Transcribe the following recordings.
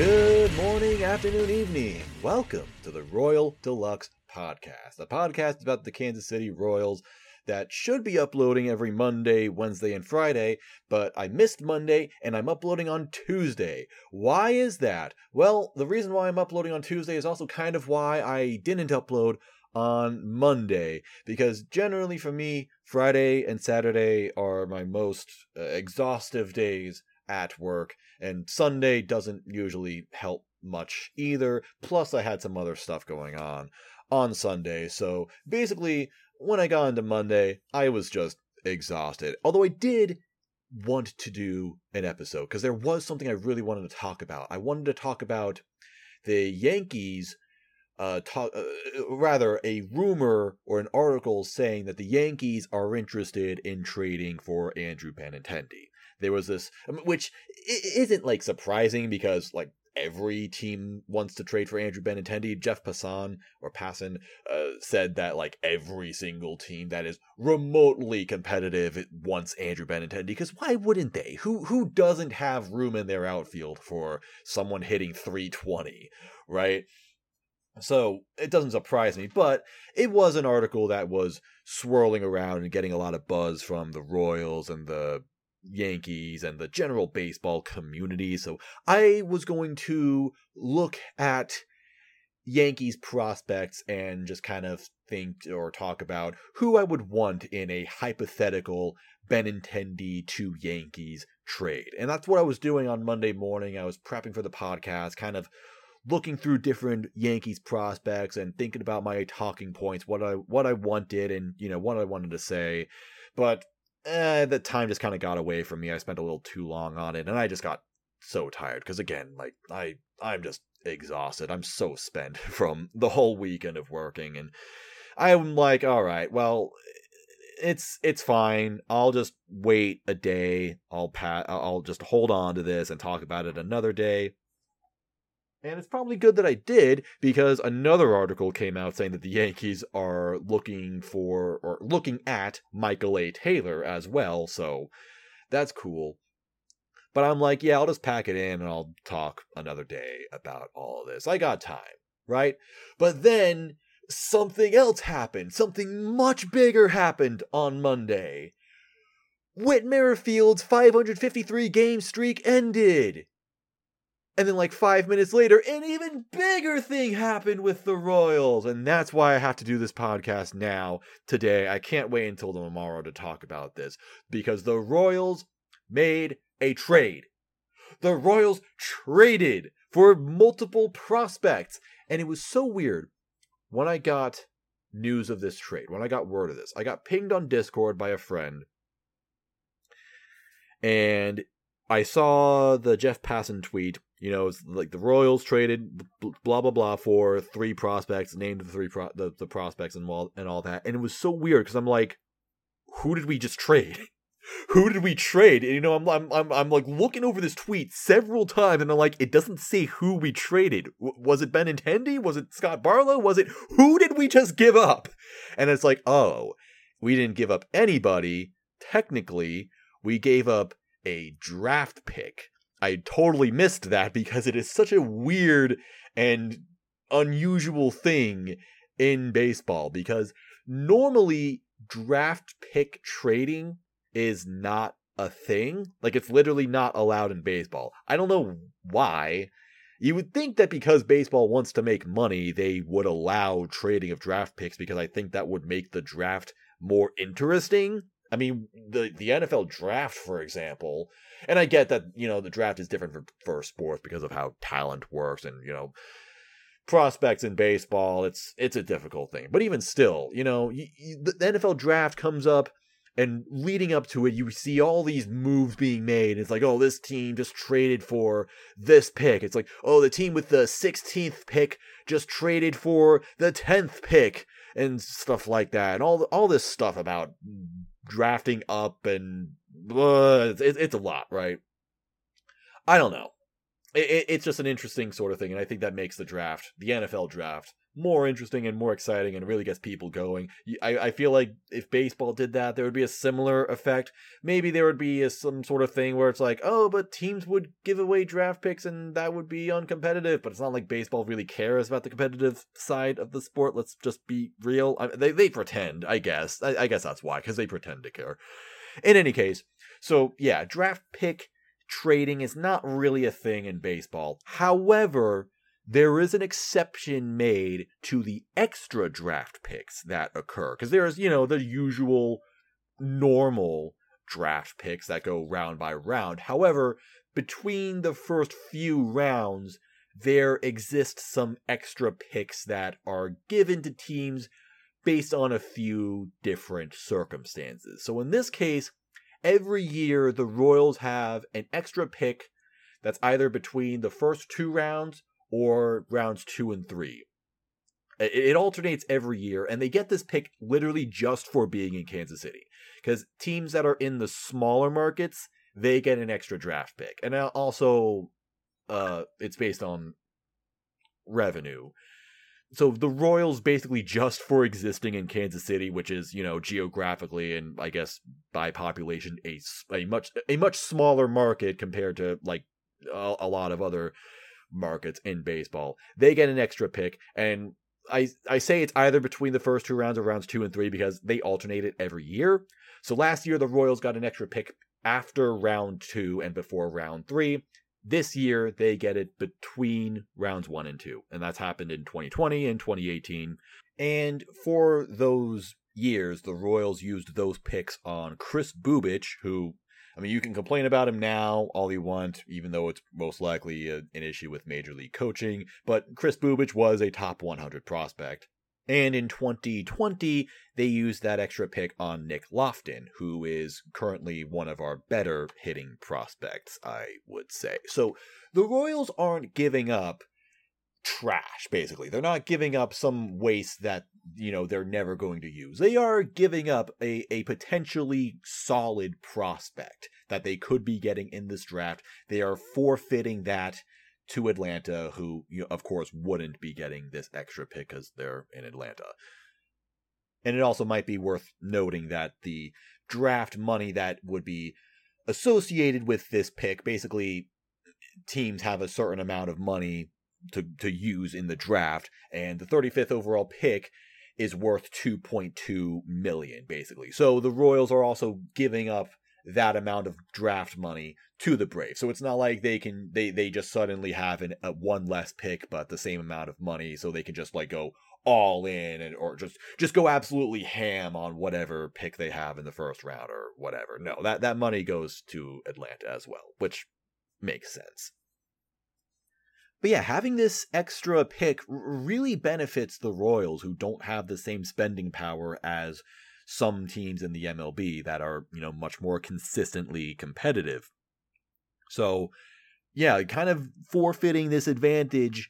Good morning, afternoon, evening. Welcome to the Royal de Lux Podcast, a podcast about the Kansas City Royals that should be uploading every Monday, Wednesday, and Friday, but I missed Monday and I'm uploading on Tuesday. Why is that? Well, the reason why I'm uploading on Tuesday is also kind of why I didn't upload on Monday because generally for me, Friday and Saturday are my most uh, exhaustive days at work, and Sunday doesn't usually help much either. Plus, I had some other stuff going on on Sunday, so basically, when I got into Monday, I was just exhausted. Although I did want to do an episode because there was something I really wanted to talk about. I wanted to talk about the Yankees uh, talk, uh, rather a rumor or an article saying that the Yankees are interested in trading for Andrew Benintendi. There was this, um, which isn't like surprising because like every team wants to trade for Andrew Benintendi. Jeff Passan or Passan uh, said that like every single team that is remotely competitive wants Andrew Benintendi because why wouldn't they? Who who doesn't have room in their outfield for someone hitting 320, right? So it doesn't surprise me, but it was an article that was swirling around and getting a lot of buzz from the Royals and the Yankees and the general baseball community. So I was going to look at Yankees prospects and just kind of think or talk about who I would want in a hypothetical Benintendi to Yankees trade. And that's what I was doing on Monday morning. I was prepping for the podcast, kind of looking through different Yankees prospects and thinking about my talking points, what I what I wanted and you know what I wanted to say. But eh, the time just kind of got away from me. I spent a little too long on it, and I just got so tired because again, like I I'm just exhausted. I'm so spent from the whole weekend of working, and I'm like, all right, well. It's it's fine. I'll just wait a day. I'll pat. I'll just hold on to this and talk about it another day. And it's probably good that I did because another article came out saying that the Yankees are looking for or looking at Michael A. Taylor as well. So that's cool. But I'm like, yeah, I'll just pack it in and I'll talk another day about all of this. I got time, right? But then something else happened. Something much bigger happened on Monday. Whit Merrifield's 553 game streak ended. And then, like five minutes later, an even bigger thing happened with the Royals. And that's why I have to do this podcast now, today. I can't wait until tomorrow to talk about this because the Royals made a trade. The Royals traded for multiple prospects. And it was so weird when I got news of this trade, when I got word of this. I got pinged on Discord by a friend. And I saw the Jeff Passan tweet you know, it's like the Royals traded blah blah blah for three prospects, named the three pro- the, the prospects and all and all that, and it was so weird because I'm like, who did we just trade? who did we trade? And, you know, I'm, I'm I'm I'm like looking over this tweet several times, and I'm like, it doesn't say who we traded. W- was it Benintendi? Was it Scott Barlow? Was it who did we just give up? And it's like, oh, we didn't give up anybody. Technically, we gave up a draft pick I totally missed that because it is such a weird and unusual thing in baseball because normally draft pick trading is not a thing. Like it's literally not allowed in baseball. I don't know why. You would think that because baseball wants to make money, they would allow trading of draft picks because I think that would make the draft more interesting. I mean, the the NFL draft, for example, and I get that you know the draft is different for, for sports because of how talent works, and you know prospects in baseball. It's it's a difficult thing, but even still, you know, you, you, the NFL draft comes up, and leading up to it, you see all these moves being made. It's like, oh, this team just traded for this pick. It's like, oh, the team with the 16th pick just traded for the 10th pick and stuff like that, and all all this stuff about drafting up and uh, it's, it's a lot, right? I don't know. it, it's just an interesting sort of thing, and I think that makes the draft, the NFL draft, more interesting and more exciting and really gets people going. I, I feel like if baseball did that, there would be a similar effect. Maybe there would be a, some sort of thing where it's like, oh, but teams would give away draft picks and that would be uncompetitive. But it's not like baseball really cares about the competitive side of the sport. Let's just be real. I, they, they pretend, I guess. I, I guess that's why, because they pretend to care. In any case, so yeah, draft pick trading is not really a thing in baseball. However, there is an exception made to the extra draft picks that occur because there's you know the usual normal draft picks that go round by round. However between the first few rounds there exist some extra picks that are given to teams based on a few different circumstances. So in this case every year the royals have an extra pick that's either between the first two rounds or rounds two and three. It, alternates every year, and they get this pick literally just for being in Kansas City. Because teams that are in the smaller markets, they get an extra draft pick. And also, uh, it's based on revenue. So the Royals basically just for existing in Kansas City, which is you know geographically and I guess by population a, a much a much smaller market compared to like a, a lot of other markets in baseball. They get an extra pick, and I I say it's either between the first two rounds or rounds two and three because they alternate it every year. So last year the Royals got an extra pick after round two and before round three. This year they get it between rounds one and two, and that's happened in 2020 and 2018. And for those years, the Royals used those picks on Kris Bubic, who I mean, you can complain about him now all you want, even though it's most likely a, an issue with Major League coaching, but Kris Bubic was a top 100 prospect. And in 2020, they used that extra pick on Nick Loftin, who is currently one of our better hitting prospects, I would say. So the Royals aren't giving up trash, basically. They're not giving up some waste that, you know, they're never going to use. They are giving up a, a potentially solid prospect that they could be getting in this draft. They are forfeiting that to Atlanta, who, you know, of course, wouldn't be getting this extra pick because they're in Atlanta. And it also might be worth noting that the draft money that would be associated with this pick, basically, teams have a certain amount of money to to use in the draft, and the 35th overall pick is worth 2.2 million basically. So the Royals are also giving up that amount of draft money to the Braves. So it's not like they can they they just suddenly have an, a one less pick but the same amount of money so they can just like go all in and or just just go absolutely ham on whatever pick they have in the first round or whatever. No, that that money goes to Atlanta as well, which makes sense. But yeah, having this extra pick really benefits the Royals, who don't have the same spending power as some teams in the MLB that are, you know, much more consistently competitive. So, yeah, kind of forfeiting this advantage,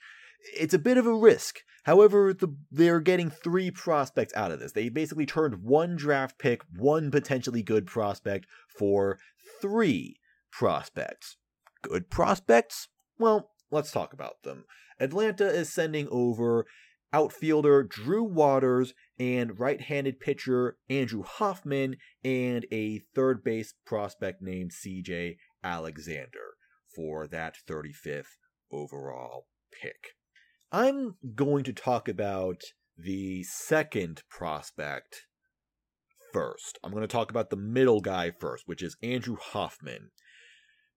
it's a bit of a risk. However, the, they're getting three prospects out of this. They basically turned one draft pick, one potentially good prospect, for three prospects. Good prospects? Well, let's talk about them. Atlanta is sending over outfielder Drew Waters and right handed pitcher Andrew Hoffman and a third base prospect named CJ Alexander for that 35th overall pick. I'm going to talk about the second prospect first. I'm going to talk about the middle guy first, which is Andrew Hoffman.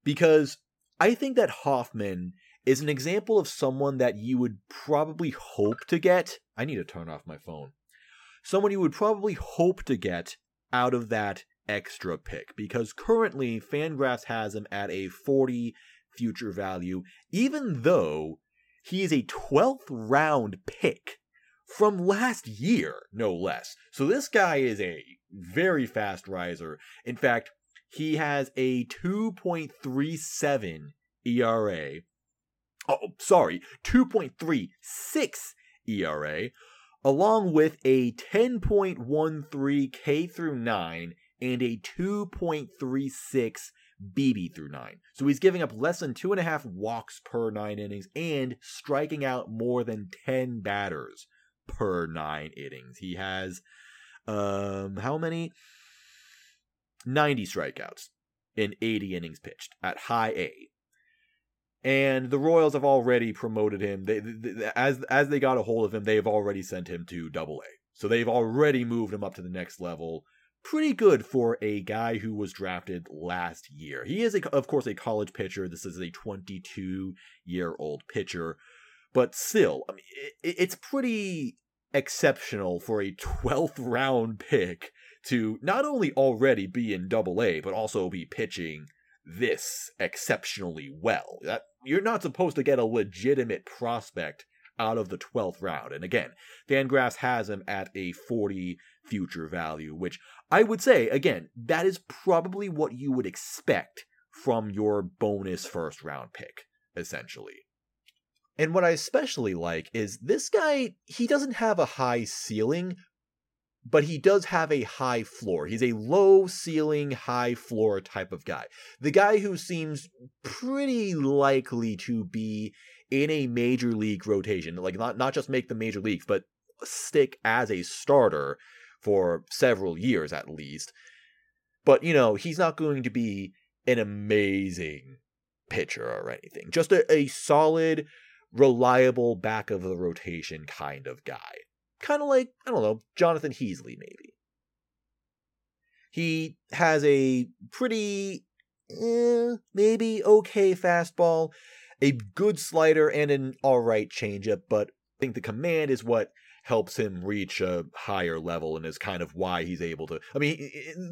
Because I think that Hoffman is an example of someone that you would probably hope to get. I need to turn off my phone. Someone you would probably hope to get out of that extra pick because currently Fangraphs has him at a 40 future value, even though he is a 12th round pick from last year, no less. So this guy is a very fast riser. In fact, he has a 2.37 ERA oh, sorry, 2.36 ERA, along with a 10.13 K through 9 and a 2.36 BB through nine. So he's giving up less than two and a half walks per nine innings and striking out more than 10 batters per nine innings. He has, um, how many? 90 strikeouts in 80 innings pitched at high A. And the Royals have already promoted him. They, they, as as they got a hold of him, they've already sent him to Double A. So they've already moved him up to the next level. Pretty good for a guy who was drafted last year. He is, a, of course, a college pitcher. This is a 22 year old pitcher, but still, I mean, it, it's pretty exceptional for a 12th round pick to not only already be in double A, but also be pitching this exceptionally well. That you're not supposed to get a legitimate prospect out of the 12th round. And again, Fangraphs has him at a 40 future value, which I would say, again, that is probably what you would expect from your bonus first round pick, essentially. And what I especially like is this guy, he doesn't have a high ceiling, but he does have a high floor. He's a low ceiling, high floor type of guy. The guy who seems pretty likely to be in a major league rotation, like not, not just make the major leagues, but stick as a starter for several years at least. But, you know, he's not going to be an amazing pitcher or anything. Just a, a solid, reliable back of the rotation kind of guy. Kind of like, I don't know, Jonathan Heasley, maybe. He has a pretty, eh, maybe okay fastball, a good slider, and an alright changeup, but I think the command is what helps him reach a higher level and is kind of why he's able to. I mean,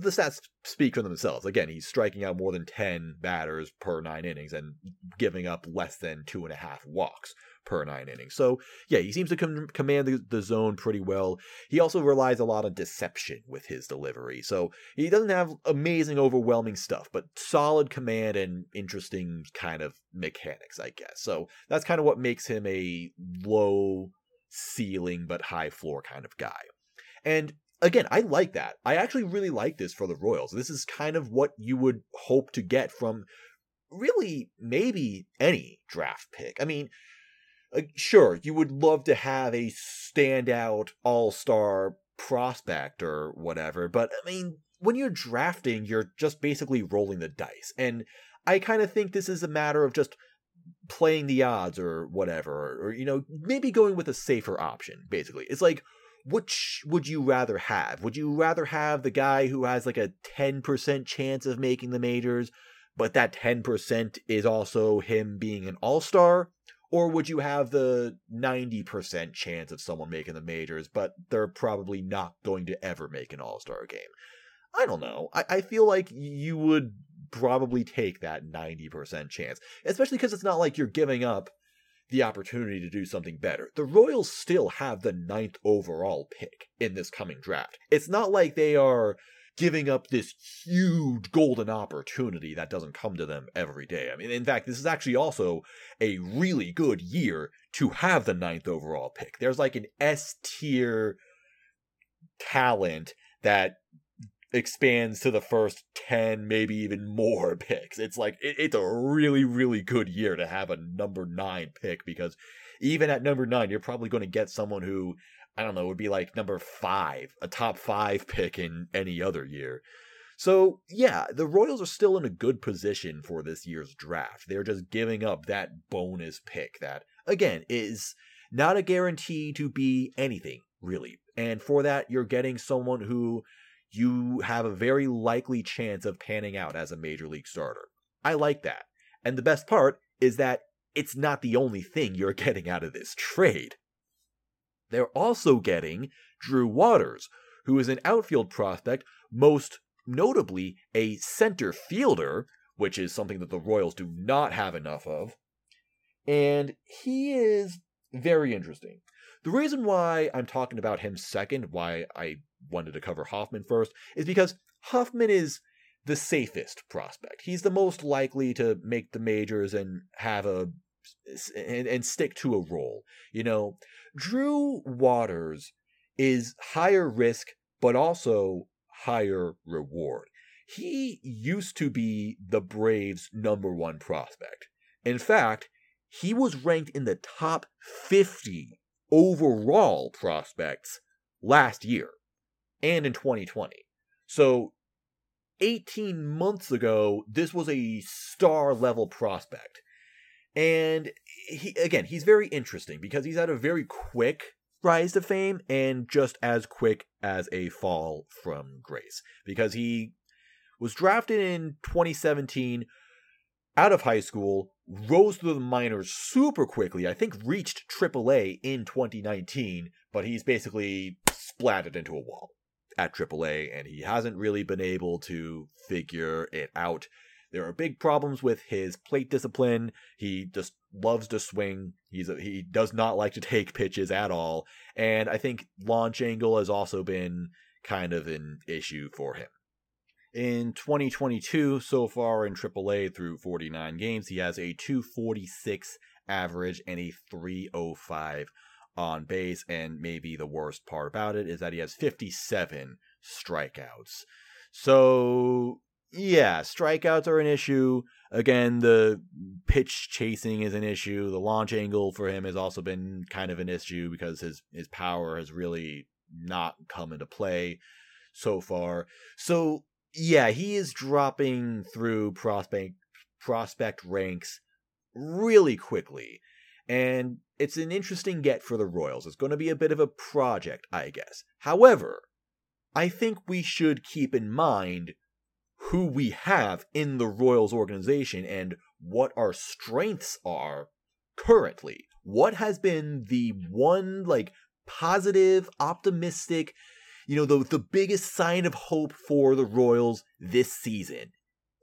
the stats speak for themselves. Again, he's striking out more than 10 batters per nine innings and giving up less than two and a half walks per nine innings. So, yeah, he seems to com- command the, the zone pretty well. He also relies a lot on deception with his delivery. So, he doesn't have amazing, overwhelming stuff, but solid command and interesting kind of mechanics, I guess. So, that's kind of what makes him a low ceiling but high floor kind of guy. And again, I like that. I actually really like this for the Royals. This is kind of what you would hope to get from really maybe any draft pick. I mean, uh, sure, you would love to have a standout all star prospect or whatever, but I mean, when you're drafting, you're just basically rolling the dice. And I kind of think this is a matter of just playing the odds or whatever, or, you know, maybe going with a safer option, basically. It's like, which would you rather have? Would you rather have the guy who has like a 10% chance of making the majors, but that 10% is also him being an all star? Or would you have the 90% chance of someone making the majors, but they're probably not going to ever make an all star game? I don't know. I, I feel like you would probably take that 90% chance, especially because it's not like you're giving up the opportunity to do something better. The Royals still have the ninth overall pick in this coming draft. It's not like they are giving up this huge golden opportunity that doesn't come to them every day. I mean, in fact, this is actually also a really good year to have the ninth overall pick. There's like an S tier talent that expands to the first 10 maybe even more picks it's like it, it's a really really good year to have a number 9 pick because even at number 9 you're probably going to get someone who i don't know it would be like number 5 a top 5 pick in any other year so yeah the royals are still in a good position for this year's draft they're just giving up that bonus pick that again is not a guarantee to be anything really and for that you're getting someone who you have a very likely chance of panning out as a major league starter. I like that. And the best part is that it's not the only thing you're getting out of this trade. They're also getting Drew Waters, who is an outfield prospect, most notably a center fielder, which is something that the Royals do not have enough of. And he is very interesting. The reason why I'm talking about him second, why I wanted to cover Hoffman first, is because Hoffman is the safest prospect. He's the most likely to make the majors and have a and, and stick to a role. You know, Drew Waters is higher risk but also higher reward. he used to be the Braves' number one prospect. In fact, he was ranked in the top 50 overall prospects last year and in 2020. So 18 months ago, this was a star level prospect. And he again, he's very interesting because he's had a very quick rise to fame and just as quick as a fall from grace because he was drafted in 2017 out of high school, rose through the minors super quickly. I think reached AAA in 2019, but he's basically splatted into a wall at AAA, and he hasn't really been able to figure it out. There are big problems with his plate discipline. He just loves to swing. He's a, he does not like to take pitches at all, and I think launch angle has also been kind of an issue for him. In 2022, so far in AAA through 49 games, he has a 246 average and a 305 on base. And maybe the worst part about it is that he has 57 strikeouts. So, yeah, strikeouts are an issue. Again, the pitch chasing is an issue. The launch angle for him has also been kind of an issue because his, his power has really not come into play so far. So, yeah, he is dropping through prospect prospect ranks really quickly. And it's an interesting get for the Royals. It's going to be a bit of a project, I guess. However, I think we should keep in mind who we have in the Royals organization and what our strengths are currently. What has been the one like positive, optimistic, you know, the the biggest sign of hope for the Royals this season?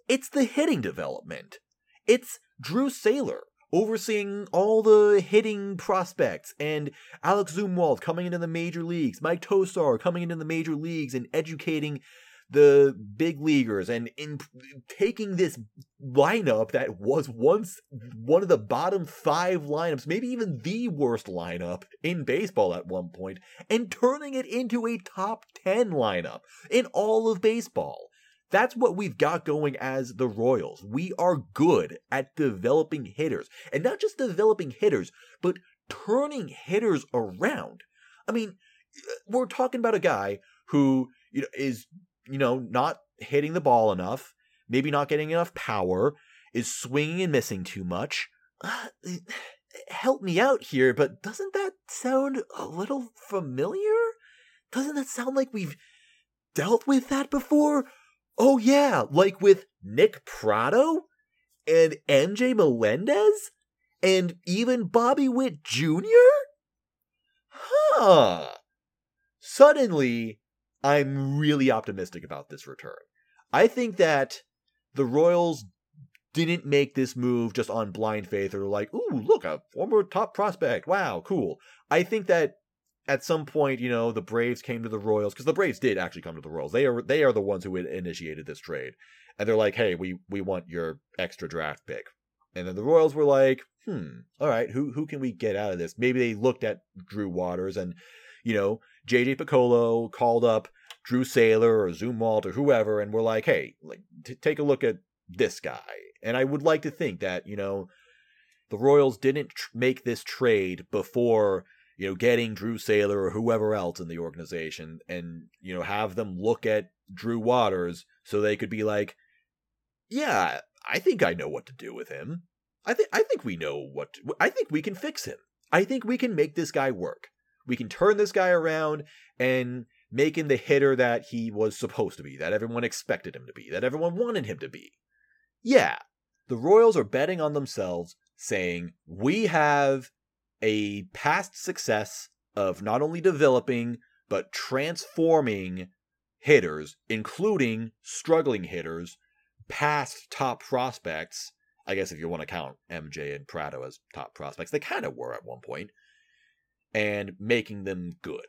It's the hitting development. It's Drew Saylor overseeing all the hitting prospects and Alex Zumwalt coming into the major leagues, Mike Tosar coming into the major leagues and educating the big leaguers and in taking this lineup that was once one of the bottom five lineups, maybe even the worst lineup in baseball at one point, and turning it into a top 10 lineup in all of baseball. That's what we've got going as the Royals. We are good at developing hitters. And not just developing hitters, but turning hitters around. I mean, we're talking about a guy who you know is you know not hitting the ball enough, maybe not getting enough power, is swinging and missing too much. Uh, help me out here, but doesn't that sound a little familiar? Doesn't that sound like we've dealt with that before? Oh yeah, like with Nick Pratto and MJ Melendez and even Bobby Witt Jr. Huh. Suddenly, I'm really optimistic about this return. I think that the Royals didn't make this move just on blind faith or like, ooh, look, a former top prospect. Wow, cool. I think that at some point, you know, the Braves came to the Royals because the Braves did actually come to the Royals. They are they are the ones who initiated this trade, and they're like, "Hey, we we want your extra draft pick." And then the Royals were like, "Hmm, all right, who who can we get out of this?" Maybe they looked at Drew Waters and, you know, JJ Picollo called up Drew Saylor or Zumwalt or whoever, and were like, "Hey, like t- take a look at this guy." And I would like to think that you know, the Royals didn't tr- make this trade before you know, getting Drew Saylor or whoever else in the organization and, you know, have them look at Drew Waters so they could be like, yeah, I think I know what to do with him. I think I think we know what to, I think we can fix him. I think we can make this guy work. We can turn this guy around and make him the hitter that he was supposed to be, that everyone expected him to be, that everyone wanted him to be. Yeah, the Royals are betting on themselves, saying, We have a past success of not only developing but transforming hitters, including struggling hitters, past top prospects. I guess if you want to count MJ and Pratto as top prospects, they kind of were at one point, and making them good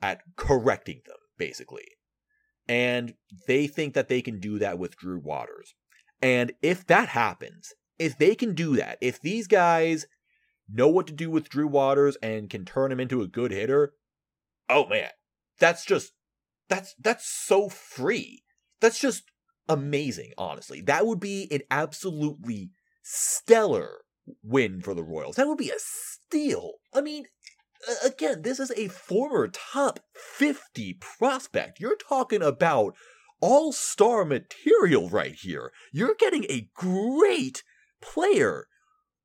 at correcting them, basically. And they think that they can do that with Drew Waters. And if that happens, if they can do that, if these guys know what to do with Drew Waters and can turn him into a good hitter, oh man, that's just that's that's so free. That's just amazing, honestly. That would be an absolutely stellar win for the Royals. That would be a steal. I mean, again, this is a former top 50 prospect. You're talking about all star material right here. You're getting a great player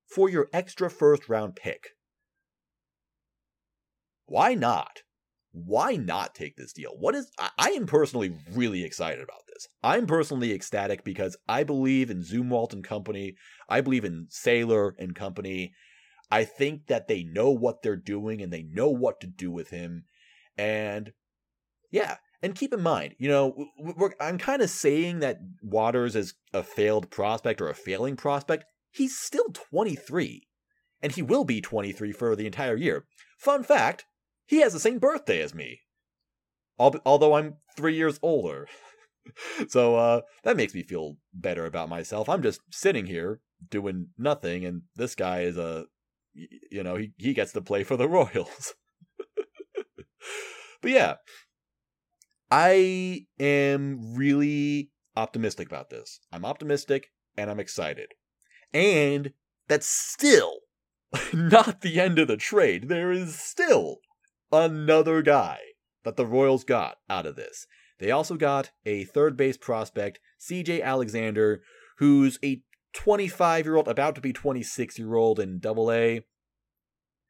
for your extra first round pick. Why not? Why not take this deal? What is I, I am personally really excited about this. I'm personally ecstatic because I believe in Zumwalt and company. I believe in Saylor and company. I think that they know what they're doing and they know what to do with him. And yeah, and keep in mind, you know, I'm kind of saying that Waters is a failed prospect or a failing prospect. He's still 23, and he will be 23 for the entire year. Fun fact he has the same birthday as me, although I'm three years older. so uh, that makes me feel better about myself. I'm just sitting here doing nothing, and this guy is a, you know, he, he gets to play for the Royals. but yeah, I am really optimistic about this. I'm optimistic and I'm excited. And that's still not the end of the trade. There is still another guy that the Royals got out of this. They also got a third base prospect, CJ Alexander, who's a 25 year old, about to be 26 year old in double A.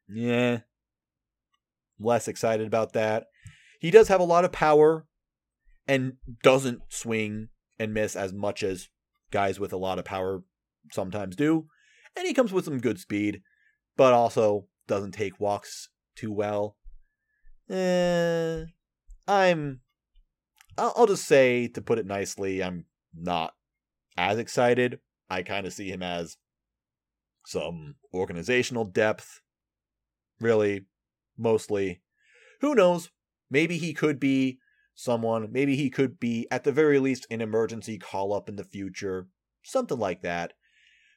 Yeah. Less excited about that. He does have a lot of power and doesn't swing and miss as much as guys with a lot of power sometimes do. And he comes with some good speed, but also doesn't take walks too well. Eh, I'm. I'll, I'll just say, to put it nicely, I'm not as excited. I kind of see him as some organizational depth, really, mostly. Who knows? Maybe he could be someone. Maybe he could be, at the very least, an emergency call up in the future. Something like that.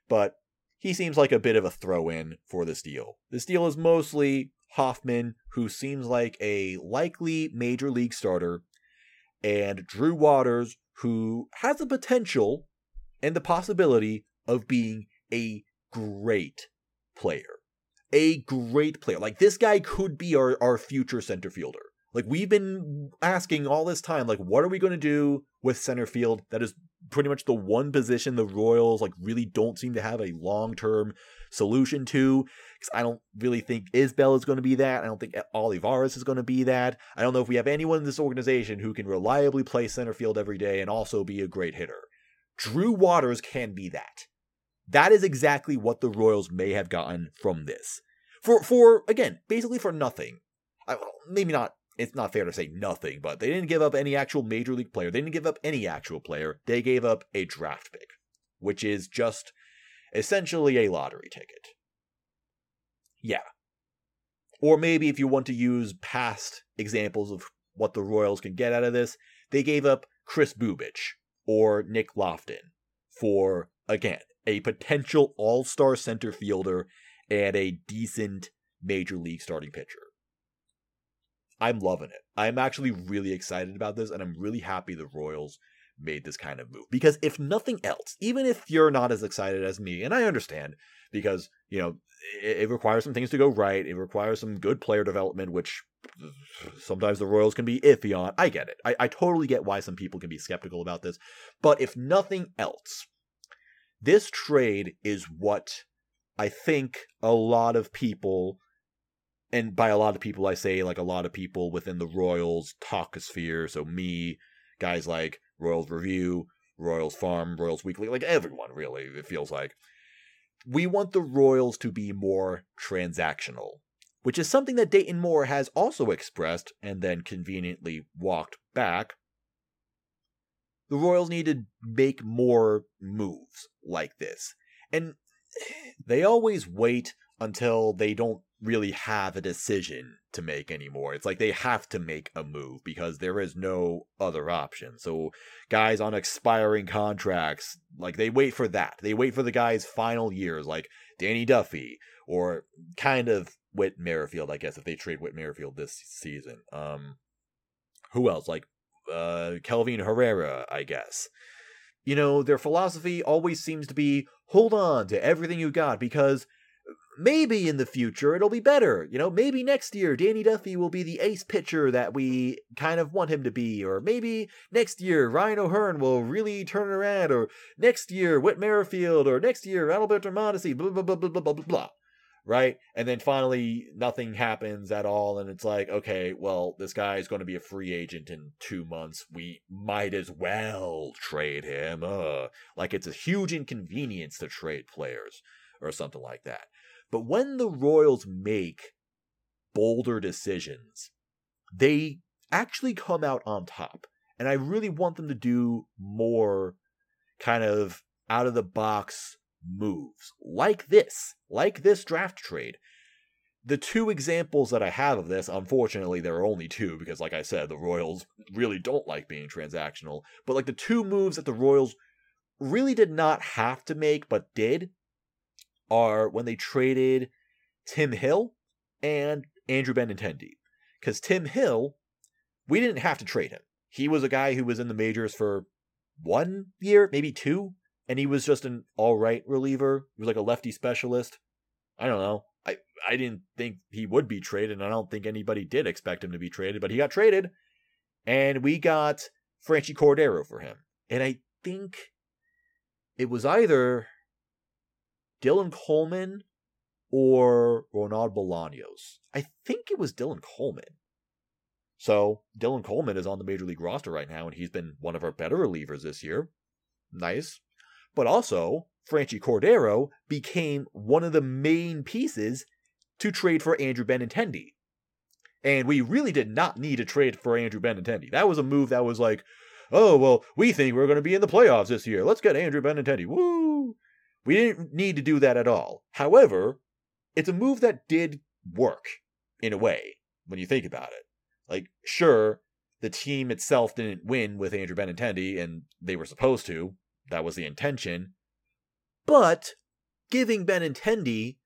But he seems like a bit of a throw in for this deal. This deal is mostly Hoffman, who seems like a likely major league starter, and Drew Waters, who has the potential and the possibility of being a great player. A great player. Like, this guy could be our, our future center fielder. Like we've been asking all this time, like, what are we going to do with center field? That is pretty much the one position the Royals like really don't seem to have a long term solution to. Because I don't really think Isbel is going to be that. I don't think Olivares is going to be that. I don't know if we have anyone in this organization who can reliably play center field every day and also be a great hitter. Drew Waters can be that. That is exactly what the Royals may have gotten from this. For for again, basically for nothing. I, maybe not it's not fair to say nothing, but they didn't give up any actual major league player. They didn't give up any actual player. They gave up a draft pick, which is just essentially a lottery ticket. Yeah. Or maybe if you want to use past examples of what the Royals can get out of this, they gave up Kris Bubic or Nick Loftin for, again, a potential all star center fielder and a decent major league starting pitcher. I'm loving it. I'm actually really excited about this, and I'm really happy the Royals made this kind of move. Because if nothing else, even if you're not as excited as me, and I understand, because, you know, it, it requires some things to go right, it requires some good player development, which sometimes the Royals can be iffy on. I get it. I, I totally get why some people can be skeptical about this. But if nothing else, this trade is what I think a lot of people and by a lot of people I say like a lot of people within the Royals talkosphere, so me, guys like Royals Review, Royals Farm, Royals Weekly, like everyone really, it feels like. We want the Royals to be more transactional, which is something that Dayton Moore has also expressed and then conveniently walked back. The Royals need to make more moves like this. And they always wait until they don't really have a decision to make anymore. It's like they have to make a move because there is no other option. So guys on expiring contracts, like they wait for that. They wait for the guy's final years, like Danny Duffy or kind of Whit Merrifield, I guess, if they trade Whit Merrifield this season. Um who else? Like uh Kelvin Herrera, I guess. you know, their philosophy always seems to be hold on to everything you got because maybe in the future it'll be better. You know, maybe next year Danny Duffy will be the ace pitcher that we kind of want him to be, or maybe next year Ryan O'Hearn will really turn around, or next year Whit Merrifield, or next year Alberto Mondesi, blah blah blah blah blah blah blah. Right? And then finally nothing happens at all, and it's like, okay, well, this guy is going to be a free agent in two months. We might as well trade him. Uh, like it's a huge inconvenience to trade players or something like that. But when the Royals make bolder decisions, they actually come out on top. And I really want them to do more kind of out of the box moves like this, like this draft trade. The two examples that I have of this, unfortunately, there are only two because, like I said, the Royals really don't like being transactional. But like the two moves that the Royals really did not have to make but did are when they traded Tim Hill and Andrew Benintendi. Because Tim Hill, we didn't have to trade him. He was a guy who was in the majors for one year, maybe two, and he was just an all right reliever. He was like a lefty specialist. I don't know. I, I didn't think he would be traded, and I don't think anybody did expect him to be traded, but he got traded. And we got Franchy Cordero for him. And I think it was either Dylan Coleman or Ronald Bolaños. I think it was Dylan Coleman. So Dylan Coleman is on the major league roster right now, and he's been one of our better relievers this year. Nice. But also, Franchy Cordero became one of the main pieces to trade for Andrew Benintendi. And we really did not need to trade for Andrew Benintendi. That was a move that was like, oh, well, we think we're going to be in the playoffs this year. Let's get Andrew Benintendi. Woo! We didn't need to do that at all. However, it's a move that did work in a way when you think about it. Like, sure, the team itself didn't win with Andrew Benintendi, and they were supposed to. That was the intention. But giving Benintendi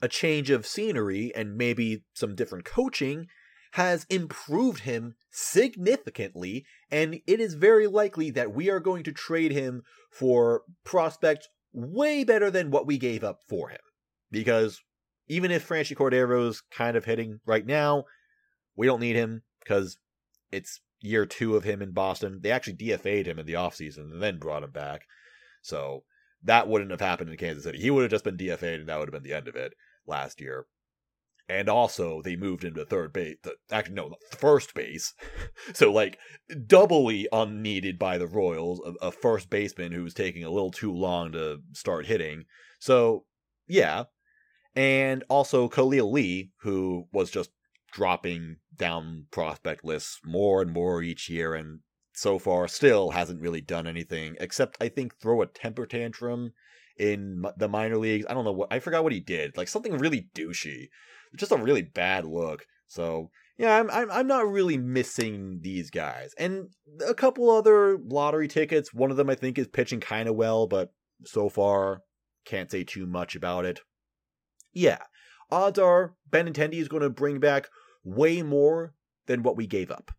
a change of scenery and maybe some different coaching has improved him significantly, and it is very likely that we are going to trade him for prospects way better than what we gave up for him. Because even if Franchy Cordero's kind of hitting right now, we don't need him because it's year two of him in Boston. They actually DFA'd him in the offseason and then brought him back. So that wouldn't have happened in Kansas City. He would have just been DFA'd and that would have been the end of it last year. And also, they moved him to third base. Actually, no, first base. so, like, doubly unneeded by the Royals. A, a first baseman who was taking a little too long to start hitting. So, yeah. And also, Khalil Lee, who was just dropping down prospect lists more and more each year, and so far still hasn't really done anything except, I think, throw a temper tantrum in the minor leagues. I don't know what I forgot what he did. Like something really douchey just a really bad look. So yeah, I'm, I'm I'm not really missing these guys, and a couple other lottery tickets. One of them I think is pitching kind of well, but so far can't say too much about it. Yeah, odds are Benintendi is going to bring back way more than what we gave up,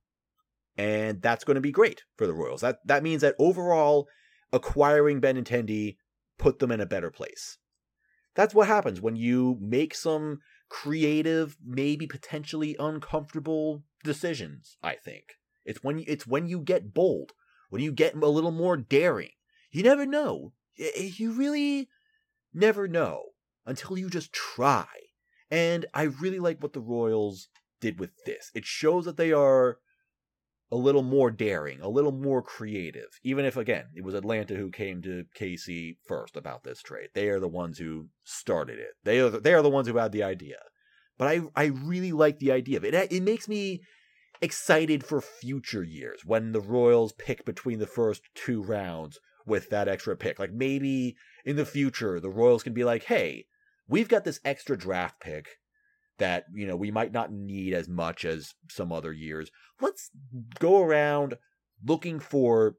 and that's going to be great for the Royals. That that means that overall, acquiring Benintendi put them in a better place. That's what happens when you make some creative, maybe potentially uncomfortable decisions, I think. It's when it's when you get bold, when you get a little more daring. You never know. You really never know until you just try. And I really like what the Royals did with this. It shows that they are a little more daring, a little more creative. Even if, again, it was Atlanta who came to KC first about this trade. They are the ones who started it. They are the, they are the ones who had the idea. But I I really like the idea of it. It makes me excited for future years when the Royals pick between the first two rounds with that extra pick. Like maybe in the future the Royals can be like, "Hey, we've got this extra draft pick that you know we might not need as much as some other years. Let's go around looking for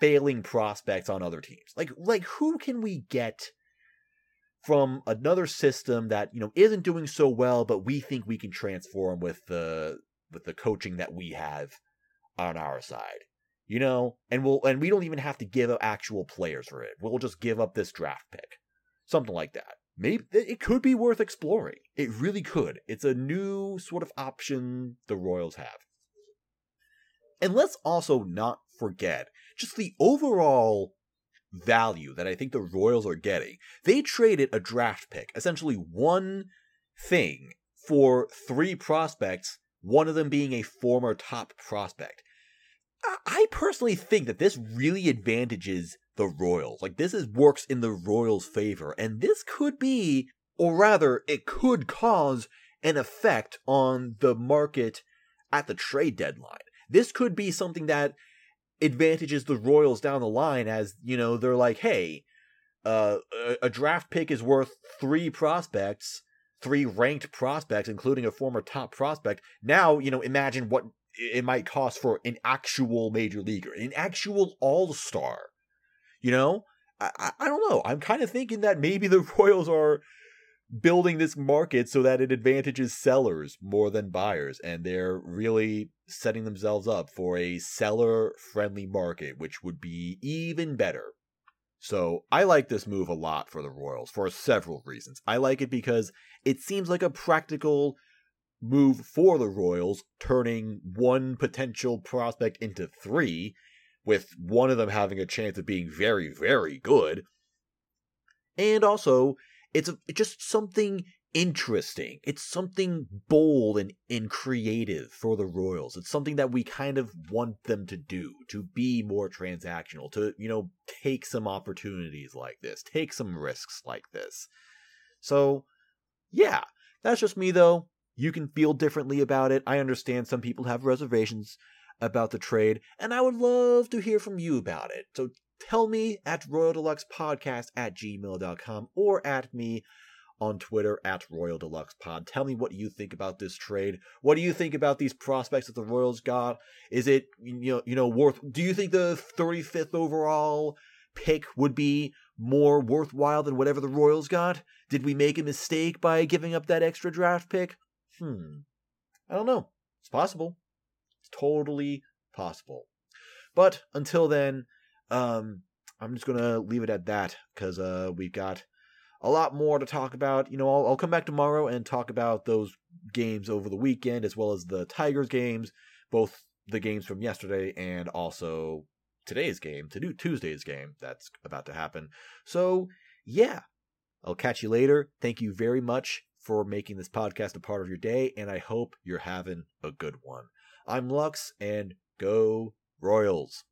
failing prospects on other teams. Like like who can we get from another system that you know isn't doing so well, but we think we can transform with the with the coaching that we have on our side. You know, and we'll and we don't even have to give up actual players for it. We'll just give up this draft pick. Something like that. Maybe it could be worth exploring. It really could. It's a new sort of option the Royals have. And let's also not forget just the overall value that I think the Royals are getting. They traded a draft pick, essentially one thing, for three prospects, one of them being a former top prospect. I personally think that this really advantages the Royals. Like this is works in the Royals' favor, and this could be, or rather, it could cause an effect on the market at the trade deadline. This could be something that advantages the Royals down the line as, you know, they're like, hey, uh, a, a draft pick is worth three prospects, three ranked prospects, including a former top prospect. Now, you know, imagine what it might cost for an actual major leaguer, an actual all star. You know, I, I, don't know. I'm kind of thinking that maybe the Royals are building this market so that it advantages sellers more than buyers and they're really setting themselves up for a seller friendly market which would be even better so i like this move a lot for the royals for several reasons i like it because it seems like a practical move for the royals turning one potential prospect into three with one of them having a chance of being very very good and also it's, a, it's just something interesting. It's something bold and, and creative for the Royals. It's something that we kind of want them to do, to be more transactional, to, you know, take some opportunities like this, take some risks like this. So, yeah, that's just me though. You can feel differently about it. I understand some people have reservations about the trade, and I would love to hear from you about it. So tell me at Royal de Lux Podcast at gmail.com or at me on Twitter at Royal de Lux Pod. Tell me what you think about this trade. What do you think about these prospects that the Royals got? Is it you know you know worth? Do you think the 35th overall pick would be more worthwhile than whatever the Royals got? Did we make a mistake by giving up that extra draft pick? Hmm. I don't know. It's possible. It's totally possible. But until then, um, I'm just gonna leave it at that because uh, we've got a lot more to talk about. You know, I'll, I'll come back tomorrow and talk about those games over the weekend as well as the Tigers games, both the games from yesterday and also today's game, to do Tuesday's game that's about to happen. So yeah, I'll catch you later. Thank you very much for making this podcast a part of your day, and I hope you're having a good one. I'm Lux, and go Royals.